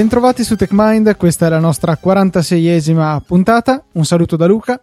Bentrovati su TechMind, questa è la nostra 46esima puntata. Un saluto da Luca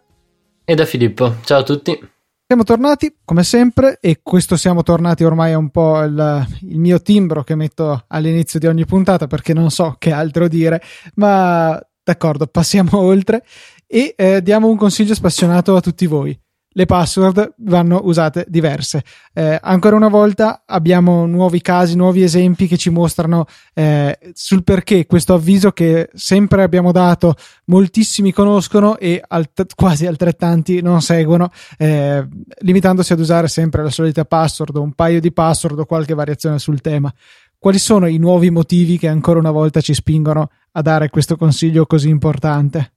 e da Filippo. Ciao a tutti. Siamo tornati come sempre e questo siamo tornati ormai è un po' il, il, mio timbro che metto all'inizio di ogni puntata perché non so che altro dire, ma d'accordo, passiamo oltre e eh, diamo un consiglio spassionato a tutti voi le password vanno usate diverse. Eh, ancora una volta abbiamo nuovi casi, nuovi esempi che ci mostrano eh, sul perché questo avviso che sempre abbiamo dato, moltissimi conoscono e alt- quasi altrettanti non seguono, eh, limitandosi ad usare sempre la solita password o un paio di password o qualche variazione sul tema. Quali sono i nuovi motivi che ancora una volta ci spingono a dare questo consiglio così importante?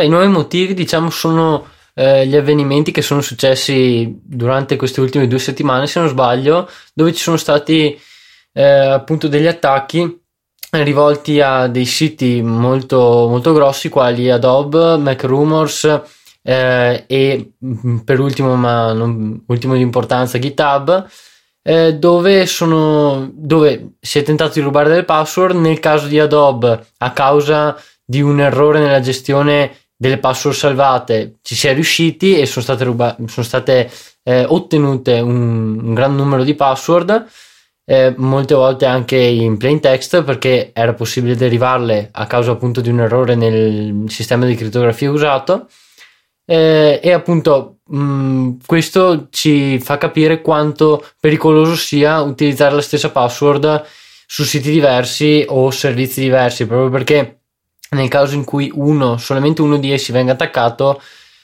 I nuovi motivi, diciamo, sono eh, gli avvenimenti che sono successi durante queste ultime due settimane, se non sbaglio, dove ci sono stati eh, appunto degli attacchi rivolti a dei siti molto, molto grossi quali Adobe, MacRumors eh, e mm, per ultimo, ma non ultimo di importanza, GitHub. Eh, dove, sono, dove si è tentato di rubare delle password nel caso di Adobe a causa di un errore nella gestione delle password salvate ci si è riusciti e sono state, ruba- sono state eh, ottenute un, un, gran numero di password eh, molte volte anche in plain text perché era possibile derivarle a causa appunto di un errore nel sistema di crittografia usato. Eh, e appunto mh, mm, questo ci fa capire quanto pericoloso sia utilizzare la stessa password su siti diversi o servizi diversi proprio perché nel caso in cui uno, solamente uno di essi venga attaccato,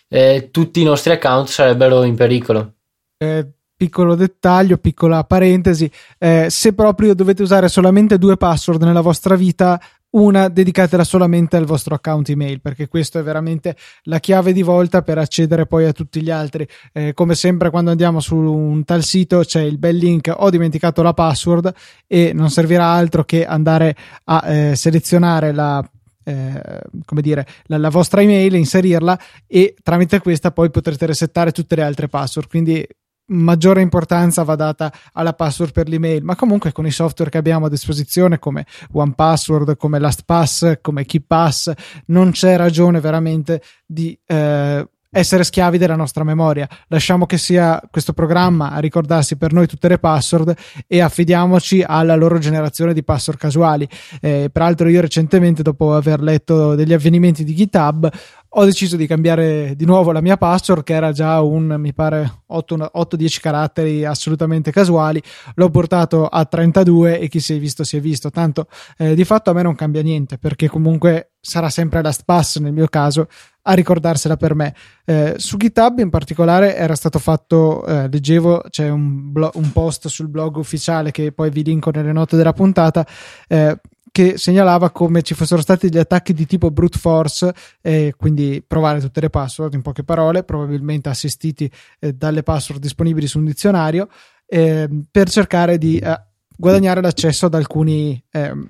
eh, tutti i nostri account sarebbero in pericolo. Eh, piccolo dettaglio, piccola parentesi, eh, se proprio dovete usare solamente due password nella vostra vita, una dedicatela solamente al vostro account email perché questo è veramente la chiave di volta per accedere poi a tutti gli altri eh, come sempre quando andiamo su un tal sito c'è il bel link ho dimenticato la password e non servirà altro che andare a eh, selezionare la eh, come dire, la, la, vostra email, inserirla e tramite questa poi potrete resettare tutte le altre password. Quindi maggiore importanza va data alla password per l'email, ma comunque con i software che abbiamo a disposizione come OnePassword, come LastPass, come KeePass, non c'è ragione veramente di eh, essere schiavi della nostra memoria. Lasciamo che sia questo programma a ricordarsi per noi tutte le password e affidiamoci alla loro generazione di password casuali. Eh, peraltro, io recentemente, dopo aver letto degli avvenimenti di GitHub, ho deciso di cambiare di nuovo la mia password che era già un mi pare 8-10 caratteri assolutamente casuali. L'ho portato a 32 e chi si è visto si è visto. Tanto eh, di fatto a me non cambia niente perché comunque sarà sempre LastPass nel mio caso a ricordarsela per me. Eh, su GitHub in particolare era stato fatto eh, leggevo c'è un, blo- un, post sul blog ufficiale che poi vi linko nelle note della puntata eh, che segnalava come ci fossero stati degli attacchi di tipo brute force, eh, quindi provare tutte le password in poche parole, probabilmente assistiti eh, dalle password disponibili su un dizionario, eh, per cercare di eh, guadagnare l'accesso ad alcuni, ehm,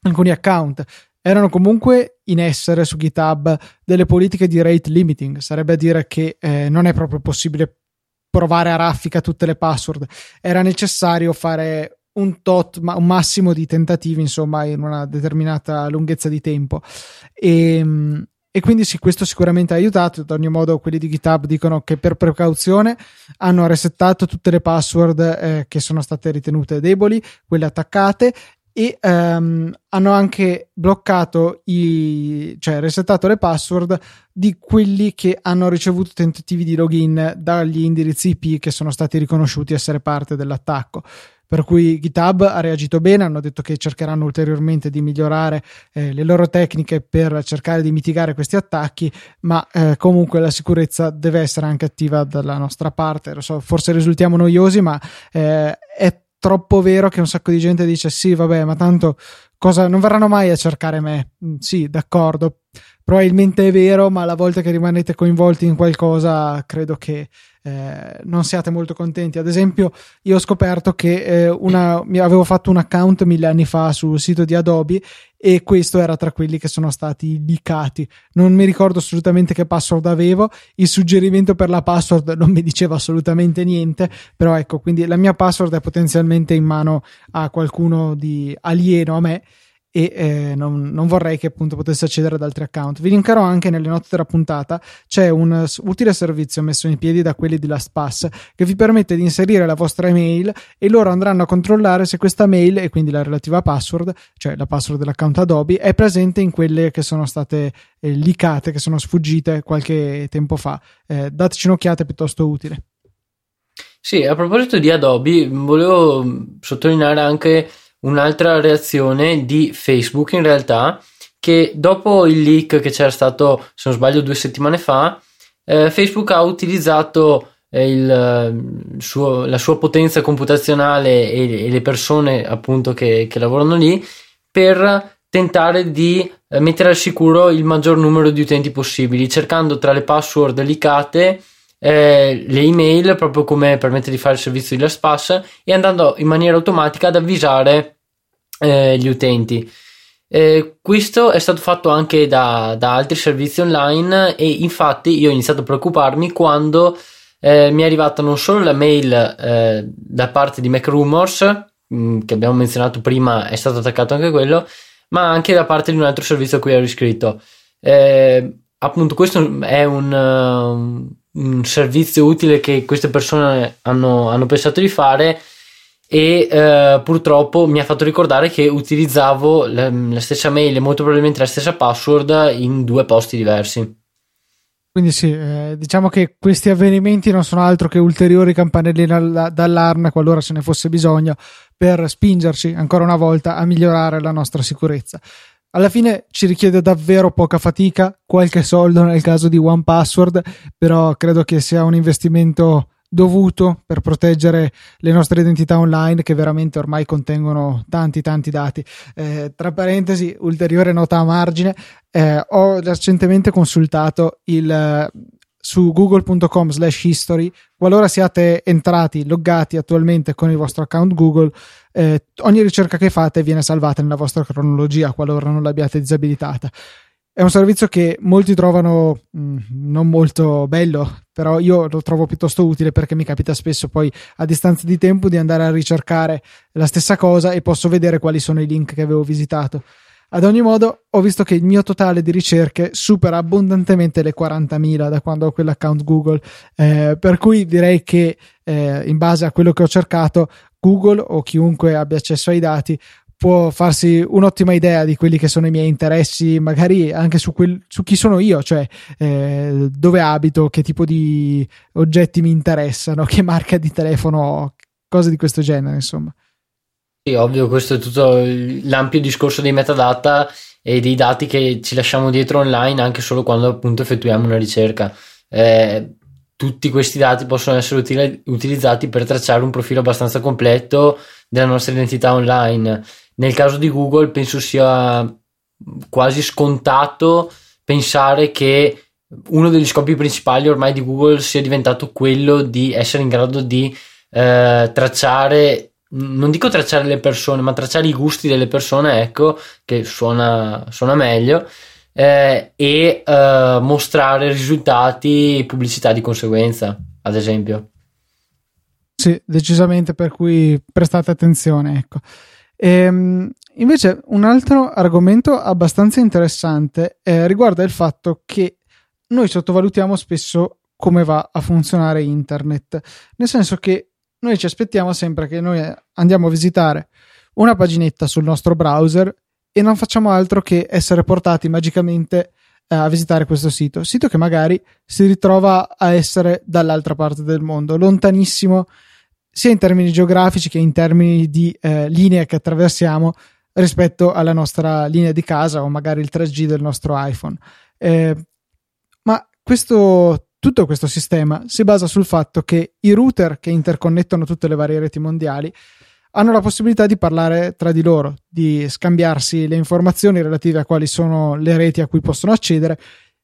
alcuni account. Erano comunque in essere su GitHub delle politiche di rate limiting, sarebbe a dire che eh, non è proprio possibile provare a raffica tutte le password, era necessario fare un tot, ma un massimo di tentativi, insomma, in una determinata lunghezza di tempo. E, ehm, e quindi sì, questo sicuramente ha aiutato. Ad ogni modo, quelli di GitHub dicono che per precauzione hanno resettato tutte le password eh, che sono state ritenute deboli, quelle attaccate, e um, hanno anche bloccato i cioè resettato le password di quelli che hanno ricevuto tentativi di login dagli indirizzi IP che sono stati riconosciuti essere parte dell'attacco per cui GitHub ha reagito bene, hanno detto che cercheranno ulteriormente di migliorare eh, le loro tecniche per cercare di mitigare questi attacchi, ma eh, comunque la sicurezza deve essere anche attiva dalla nostra parte. So, forse risultiamo noiosi, ma eh, è troppo vero che un sacco di gente dice sì, vabbè, ma tanto cosa non verranno mai a cercare me. Mm, sì, d'accordo. Probabilmente è vero, ma la volta che rimanete coinvolti in qualcosa, credo che eh, non siate molto contenti. Ad esempio, io ho scoperto che eh, una, avevo fatto un account mille anni fa sul sito di Adobe e questo era tra quelli che sono stati leakati. Non mi ricordo assolutamente che password avevo, il suggerimento per la password non mi diceva assolutamente niente, però ecco, quindi la mia password è potenzialmente in mano a qualcuno di alieno a me e eh, non, non, vorrei che appunto potesse accedere ad altri account. Vi linkerò anche nelle note della puntata, c'è un utile servizio messo in piedi da quelli di LastPass che vi permette di inserire la vostra email e loro andranno a controllare se questa mail e quindi la relativa password, cioè la password dell'account Adobe, è presente in quelle che sono state eh, leakate, che sono sfuggite qualche tempo fa. Eh, dateci un'occhiata, è piuttosto utile. Sì, a proposito di Adobe, volevo sottolineare anche un'altra reazione di Facebook in realtà che dopo il leak che c'era stato se non sbaglio due settimane fa eh, Facebook ha utilizzato eh, il, il suo, la sua potenza computazionale e, e le persone appunto che, che, lavorano lì per tentare di eh, mettere al sicuro il maggior numero di utenti possibili cercando tra le password leakate eh, le email proprio come permette di fare il servizio di LastPass e andando in maniera automatica ad avvisare eh, gli utenti. Eh, questo è stato fatto anche da, da, altri servizi online e infatti io ho iniziato a preoccuparmi quando eh, mi è arrivata non solo la mail eh, da parte di MacRumors mh, mm, che abbiamo menzionato prima è stato attaccato anche quello ma anche da parte di un altro servizio a cui ero iscritto eh, appunto questo è un, um, un servizio utile che queste persone hanno, hanno pensato di fare e eh, purtroppo mi ha fatto ricordare che utilizzavo la, la, stessa mail e molto probabilmente la stessa password in due posti diversi. Quindi sì, eh, diciamo che questi avvenimenti non sono altro che ulteriori campanelline d'allarme qualora ce ne fosse bisogno per spingerci ancora una volta a migliorare la nostra sicurezza. Alla fine ci richiede davvero poca fatica, qualche soldo nel caso di One Password, però credo che sia un investimento dovuto per proteggere le nostre identità online che veramente ormai contengono tanti tanti dati. Eh, tra parentesi, ulteriore nota a margine, eh, ho recentemente consultato il su google.com slash history qualora siate entrati loggati attualmente con il vostro account Google eh, ogni ricerca che fate viene salvata nella vostra cronologia qualora non l'abbiate disabilitata è un servizio che molti trovano mh, mm, non molto bello, però io lo trovo piuttosto utile perché mi capita spesso poi a distanza di tempo di andare a ricercare la stessa cosa e posso vedere quali sono i link che avevo visitato. Ad ogni modo, ho visto che il mio totale di ricerche supera abbondantemente le 40.000 da quando ho quell'account Google, eh, per cui direi che eh, in base a quello che ho cercato, Google o chiunque abbia accesso ai dati può farsi un'ottima idea di quelli che sono i miei interessi, magari anche su, quel, su chi sono io, cioè eh, dove abito, che tipo di oggetti mi interessano, che marca di telefono ho, cose di questo genere, insomma. Sì, ovvio, questo è tutto l'ampio discorso dei metadata e dei dati che ci lasciamo dietro online anche solo quando appunto effettuiamo una ricerca. Eh, tutti questi dati possono essere utili- utilizzati per tracciare un profilo abbastanza completo della nostra identità online. Nel caso di Google penso sia quasi scontato pensare che uno degli scopi principali ormai di Google sia diventato quello di essere in grado di eh, tracciare, non dico tracciare le persone, ma tracciare i gusti delle persone, ecco, che suona, suona meglio, eh, e eh, mostrare risultati e pubblicità di conseguenza, ad esempio. Sì, decisamente, per cui prestate attenzione, ecco. Ehm, invece un altro argomento abbastanza interessante eh, riguarda il fatto che noi sottovalutiamo spesso come va a funzionare internet, nel senso che noi ci aspettiamo sempre che noi andiamo a visitare una paginetta sul nostro browser e non facciamo altro che essere portati magicamente eh, a visitare questo sito, sito che magari si ritrova a essere dall'altra parte del mondo, lontanissimo sia in termini geografici che in termini di eh, linee che attraversiamo rispetto alla nostra linea di casa o magari il 3G del nostro iPhone. Eh, ma questo, tutto questo sistema si basa sul fatto che i router che interconnettono tutte le varie reti mondiali hanno la possibilità di parlare tra di loro, di scambiarsi le informazioni relative a quali sono le reti a cui possono accedere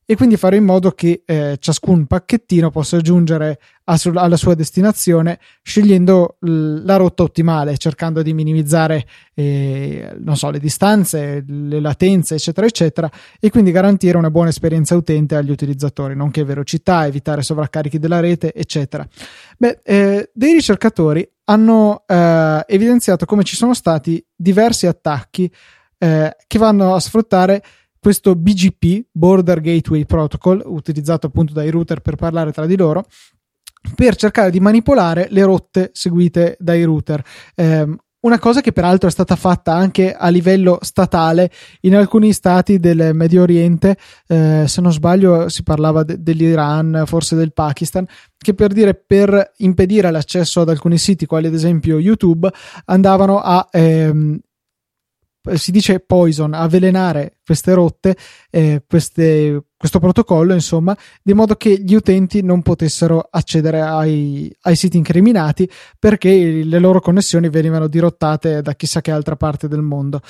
e quindi fare in modo che eh, ciascun pacchettino possa giungere su- alla sua destinazione scegliendo l- la rotta ottimale, cercando di minimizzare eh, so, le distanze, le latenze, eccetera, eccetera, e quindi garantire una buona esperienza utente agli utilizzatori, nonché velocità, evitare sovraccarichi della rete, eccetera. Beh, eh, dei ricercatori hanno eh, evidenziato come ci sono stati diversi attacchi eh, che vanno a sfruttare questo BGP, Border Gateway Protocol, utilizzato appunto dai router per parlare tra di loro, per cercare di manipolare le rotte seguite dai router. Eh, una cosa che peraltro è stata fatta anche a livello statale in alcuni stati del Medio Oriente, eh, se non sbaglio si parlava de- dell'Iran, forse del Pakistan, che per dire per impedire l'accesso ad alcuni siti, quali ad esempio YouTube, andavano a ehm, si dice poison, avvelenare queste rotte, eh, queste, questo protocollo, insomma, di modo che gli utenti non potessero accedere ai, ai, siti incriminati perché le loro connessioni venivano dirottate da chissà che altra parte del mondo.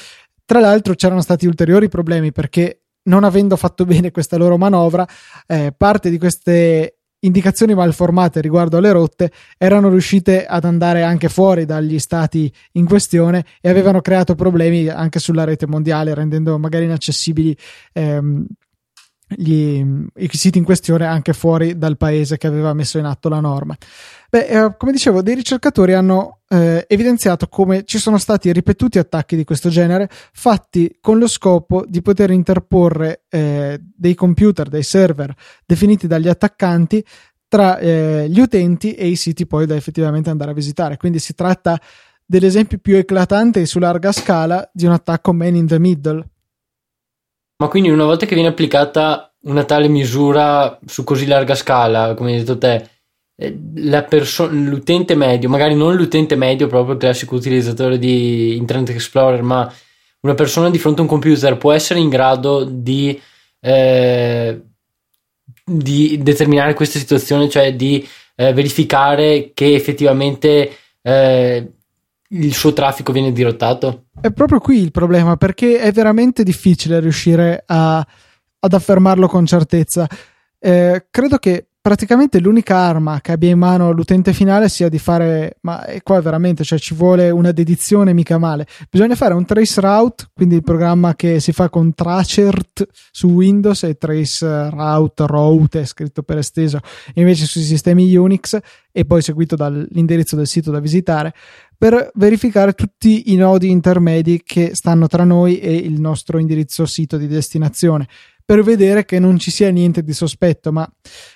Tra l'altro c'erano stati ulteriori problemi perché non avendo fatto bene questa loro manovra, eh, parte di queste indicazioni malformate riguardo alle rotte erano riuscite ad andare anche fuori dagli stati in questione e avevano creato problemi anche sulla rete mondiale, rendendo magari inaccessibili ehm, gli, i siti in questione anche fuori dal paese che aveva messo in atto la norma. Beh, eh, come dicevo, dei ricercatori hanno eh, evidenziato come ci sono stati ripetuti attacchi di questo genere fatti con lo scopo di poter interporre eh, dei computer, dei server definiti dagli attaccanti tra eh, gli utenti e i siti poi da effettivamente andare a visitare. Quindi si tratta dell'esempio più eclatante su larga scala di un attacco man in the middle ma quindi una volta che viene applicata una tale misura su così larga scala, come hai detto te, eh, perso- l'utente medio, magari non l'utente medio proprio il classico utilizzatore di Internet Explorer, ma una persona di fronte a un computer può essere in grado di, eh, di determinare questa situazione, cioè di eh, verificare che effettivamente eh, il suo traffico viene dirottato? È proprio qui il problema, perché è veramente difficile riuscire a, ad affermarlo con certezza. Eh, credo che praticamente l'unica arma che abbia in mano l'utente finale sia di fare, ma è qua veramente, cioè ci vuole una dedizione mica male. Bisogna fare un trace route, quindi il programma che si fa con Tracert su Windows e trace route, route, scritto per esteso, invece sui sistemi Unix e poi seguito dall'indirizzo del sito da visitare per verificare tutti i nodi intermedi che stanno tra noi e il nostro indirizzo sito di destinazione per vedere che non ci sia niente di sospetto, ma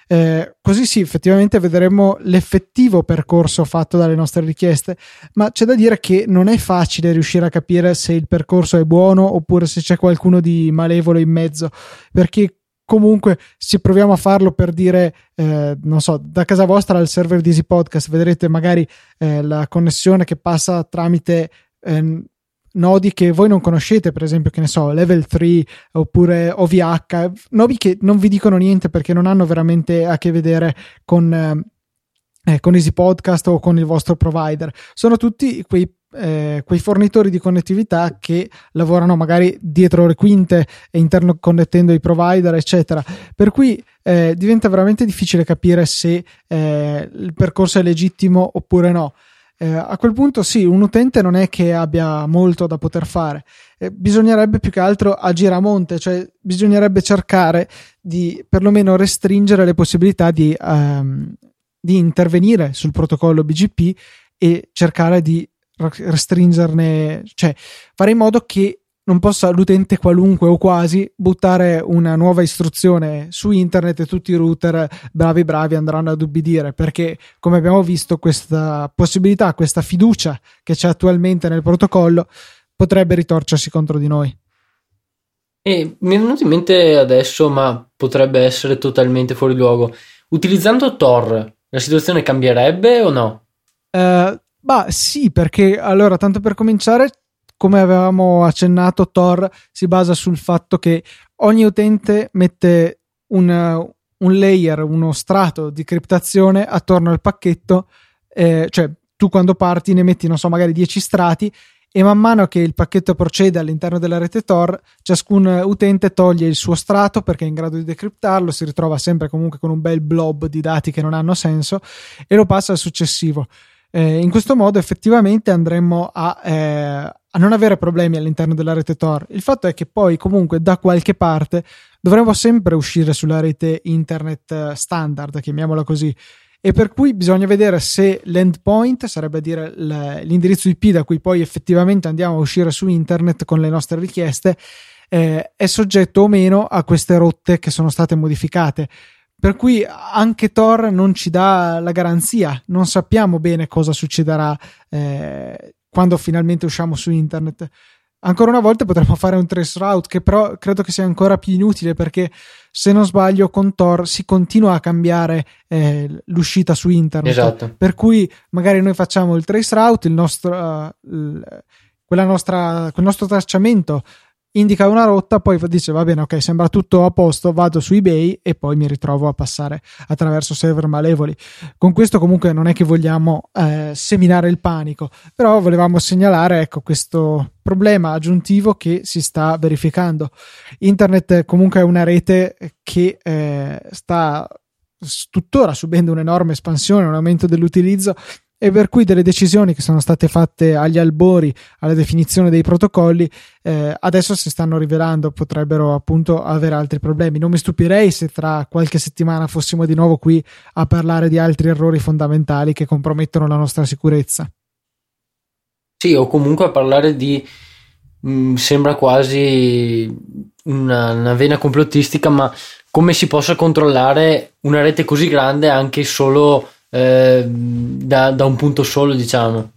eh, così sì, effettivamente vedremo l'effettivo percorso fatto dalle nostre richieste, ma c'è da dire che non è facile riuscire a capire se il percorso è buono oppure se c'è qualcuno di malevolo in mezzo, perché comunque se proviamo a farlo per dire, eh, non so, da casa vostra al server di Easy Podcast, vedrete magari eh, la connessione che passa tramite eh, nodi che voi non conoscete, per esempio, che ne so, Level 3 oppure OVH, nodi che non vi dicono niente perché non hanno veramente a che vedere con, eh, con Easy Podcast o con il vostro provider. Sono tutti quei eh, quei fornitori di connettività che lavorano magari dietro le quinte e interno connettendo i provider, eccetera. Per cui eh, diventa veramente difficile capire se eh, il percorso è legittimo oppure no. Eh, a quel punto sì, un utente non è che abbia molto da poter fare, eh, bisognerebbe più che altro agire a monte, cioè bisognerebbe cercare di perlomeno restringere le possibilità di, ehm, di intervenire sul protocollo BGP e cercare di restringerne, cioè fare in modo che non possa l'utente qualunque o quasi buttare una nuova istruzione su internet e tutti i router bravi bravi andranno ad ubbidire perché come abbiamo visto questa possibilità, questa fiducia che c'è attualmente nel protocollo potrebbe ritorcersi contro di noi. E mi è venuto in mente adesso, ma potrebbe essere totalmente fuori luogo. Utilizzando Tor, la situazione cambierebbe o no? Uh, Bah, sì, perché allora, tanto per cominciare, come avevamo accennato, Tor si basa sul fatto che ogni utente mette un, un layer, uno strato di criptazione attorno al pacchetto, eh, cioè tu quando parti ne metti, non so, magari 10 strati e man mano che il pacchetto procede all'interno della rete Tor, ciascun utente toglie il suo strato perché è in grado di decriptarlo, si ritrova sempre comunque con un bel blob di dati che non hanno senso e lo passa al successivo. Eh, in questo modo effettivamente andremmo a, eh, a, non avere problemi all'interno della rete Tor. Il fatto è che poi comunque da qualche parte dovremo sempre uscire sulla rete internet eh, standard, chiamiamola così. e per cui bisogna vedere se l'endpoint, sarebbe a dire l'indirizzo IP da cui poi effettivamente andiamo a uscire su internet con le nostre richieste, eh, è soggetto o meno a queste rotte che sono state modificate. Per cui anche Tor non ci dà la garanzia, non sappiamo bene cosa succederà eh, quando finalmente usciamo su internet. Ancora una volta potremmo fare un trace route che però credo che sia ancora più inutile perché se non sbaglio con Tor si continua a cambiare eh, l'uscita su internet. Esatto. Per cui magari noi facciamo il trace route, il nostro, uh, quella nostra, quel nostro tracciamento indica una rotta, poi dice va bene, ok, sembra tutto a posto, vado su eBay e poi mi ritrovo a passare attraverso server malevoli. Con questo comunque non è che vogliamo eh, seminare il panico, però volevamo segnalare ecco questo problema aggiuntivo che si sta verificando. Internet comunque è una rete che eh, sta tuttora subendo un'enorme espansione, un aumento dell'utilizzo e per cui delle decisioni che sono state fatte agli albori alla definizione dei protocolli eh, adesso si stanno rivelando potrebbero appunto avere altri problemi. Non mi stupirei se tra qualche settimana fossimo di nuovo qui a parlare di altri errori fondamentali che compromettono la nostra sicurezza. Sì o comunque a parlare di mh, mm, sembra quasi una, una vena complottistica ma come si possa controllare una rete così grande anche solo eh, da, da, un punto solo, diciamo.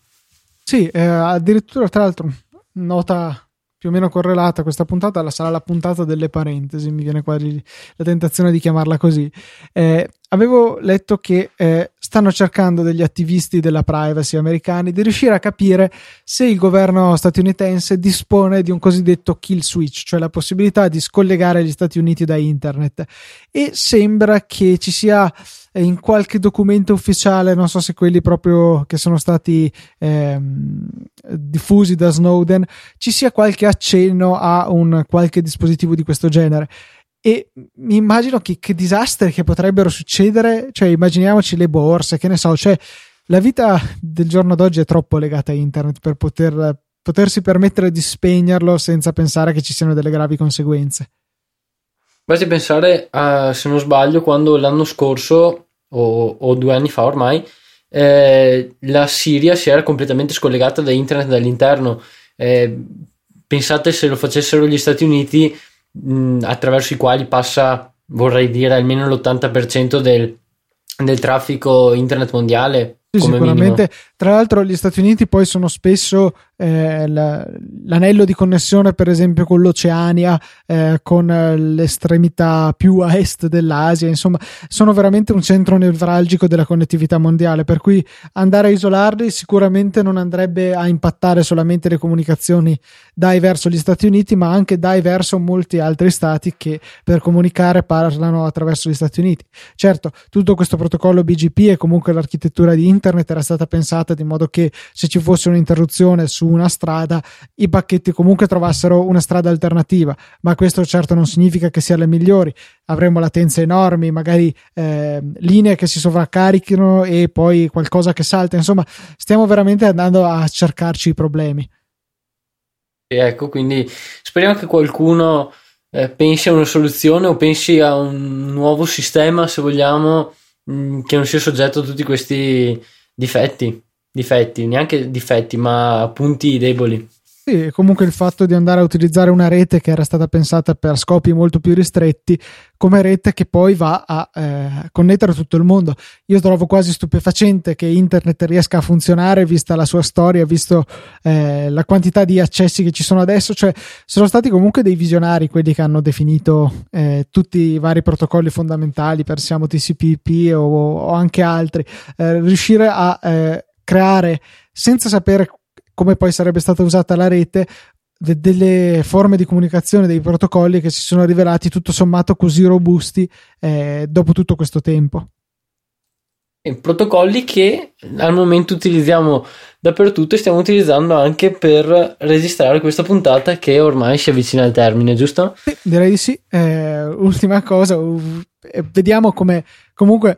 Sì, eh, addirittura tra l'altro, nota più o meno correlata a questa puntata sarà la puntata delle parentesi, mi viene quasi la tentazione di chiamarla così. Eh, avevo letto che eh, stanno cercando degli attivisti della privacy americani di riuscire a capire se il governo statunitense dispone di un cosiddetto kill switch, cioè la possibilità di scollegare gli Stati Uniti da internet. E sembra che ci sia in qualche documento ufficiale, non so se quelli proprio che sono stati ehm, diffusi da Snowden, ci sia qualche accenno a un qualche dispositivo di questo genere. E mi immagino che, che disastri che potrebbero succedere, cioè immaginiamoci le borse, che ne so, cioè la vita del giorno d'oggi è troppo legata a internet per poter, potersi permettere di spegnerlo senza pensare che ci siano delle gravi conseguenze. Basti pensare, a, se non sbaglio, quando l'anno scorso, o, o due anni fa ormai, eh, la Siria si era completamente scollegata da internet dall'interno. Eh, pensate se lo facessero gli Stati Uniti, mh, attraverso i quali passa, vorrei dire, almeno l'80% del, del traffico internet mondiale. Sì, sicuramente. Minimo. Tra l'altro, gli Stati Uniti poi sono spesso eh, l'anello di connessione, per esempio, con l'Oceania, eh, con l'estremità più a est dell'Asia. Insomma, sono veramente un centro nevralgico della connettività mondiale. Per cui andare a isolarli sicuramente non andrebbe a impattare solamente le comunicazioni dai verso gli Stati Uniti, ma anche dai verso molti altri stati che per comunicare parlano attraverso gli Stati Uniti. Certo, tutto questo protocollo BGP e comunque l'architettura di internet era stata pensata di modo che se ci fosse un'interruzione su una strada, i pacchetti comunque trovassero una strada alternativa, ma questo certo non significa che sia le migliori. Avremo latenze enormi, magari eh, linee che si sovraccarichino e poi qualcosa che salta. Insomma, stiamo veramente andando a cercarci i problemi. Ecco, quindi speriamo che qualcuno eh, pensi a una soluzione o pensi a un nuovo sistema, se vogliamo, mh, mm, che non sia soggetto a tutti questi difetti, difetti, neanche difetti, ma punti deboli. Sì, comunque il fatto di andare a utilizzare una rete che era stata pensata per scopi molto più ristretti come rete che poi va a eh, connettere tutto il mondo. Io trovo quasi stupefacente che internet riesca a funzionare vista la sua storia, visto eh, la quantità di accessi che ci sono adesso, cioè sono stati comunque dei visionari quelli che hanno definito eh, tutti i vari protocolli fondamentali, pensiamo TCP/IP o, o anche altri, eh, riuscire a eh, creare senza sapere come poi sarebbe stata usata la rete, de- delle forme di comunicazione, dei protocolli che si sono rivelati tutto sommato così robusti eh, dopo tutto questo tempo. Protocolli che al momento utilizziamo dappertutto e stiamo utilizzando anche per registrare questa puntata che ormai si avvicina al termine, giusto? Sì, direi di sì. Eh, ultima cosa, uh, vediamo come comunque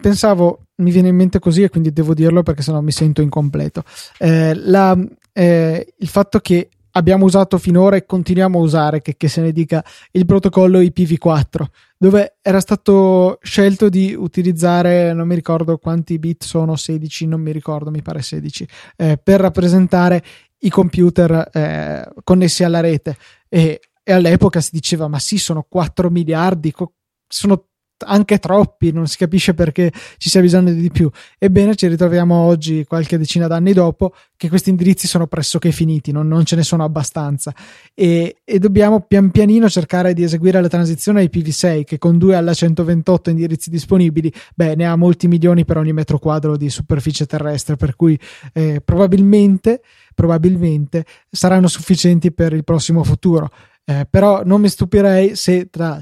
pensavo, mi viene in mente così e quindi devo dirlo perché sennò mi sento incompleto. Eh, la, eh, il fatto che abbiamo usato finora e continuiamo a usare, che, che se ne dica, il protocollo IPv4, dove era stato scelto di utilizzare, non mi ricordo quanti bit sono, 16, non mi ricordo, mi pare 16, eh, per rappresentare i computer eh, connessi alla rete. E, e, all'epoca si diceva, ma sì, sono 4 miliardi, sono anche troppi, non si capisce perché ci sia bisogno di più. Ebbene, ci ritroviamo oggi, qualche decina d'anni dopo, che questi indirizzi sono pressoché finiti, non, non ce ne sono abbastanza. E, e, dobbiamo pian pianino cercare di eseguire la transizione ai PV6, che con 2 alla 128 indirizzi disponibili, beh, ne ha molti milioni per ogni metro quadro di superficie terrestre, per cui eh, probabilmente, probabilmente saranno sufficienti per il prossimo futuro. Eh, però non mi stupirei se tra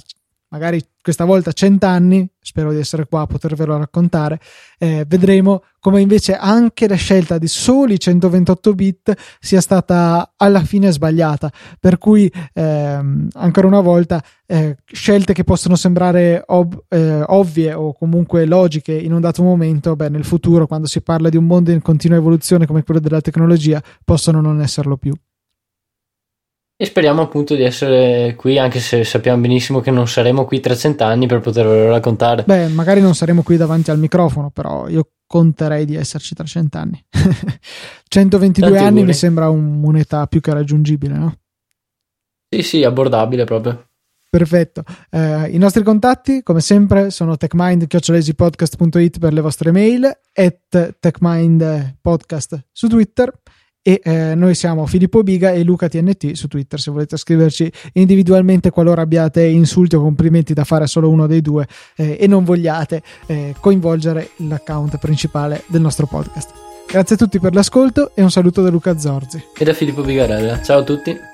magari questa volta cent'anni, spero di essere qua a potervelo raccontare, eh, vedremo come invece anche la scelta di soli 128 bit sia stata alla fine sbagliata. Per cui, ehm, ancora una volta, eh, scelte che possono sembrare ov- eh, ovvie o comunque logiche in un dato momento, beh, nel futuro, quando si parla di un mondo in continua evoluzione come quello della tecnologia, possono non esserlo più e speriamo appunto di essere qui anche se sappiamo benissimo che non saremo qui tra cent'anni per potervelo raccontare. Beh, magari non saremo qui davanti al microfono, però io conterei di esserci tra cent'anni. 122 Tanti anni auguri. mi sembra un, un'età più che raggiungibile, no? Sì, sì, abbordabile Perfetto. Eh, I nostri contatti, come sempre, sono techmind.it per le vostre mail, at techmindpodcast su Twitter e eh, noi siamo Filippo Biga e Luca TNT su Twitter se volete scriverci individualmente qualora abbiate insulti o complimenti da fare a solo uno dei due eh, e non vogliate eh, coinvolgere l'account principale del nostro podcast. Grazie a tutti per l'ascolto e un saluto da Luca Zorzi e da Filippo Bigarella. Ciao a tutti.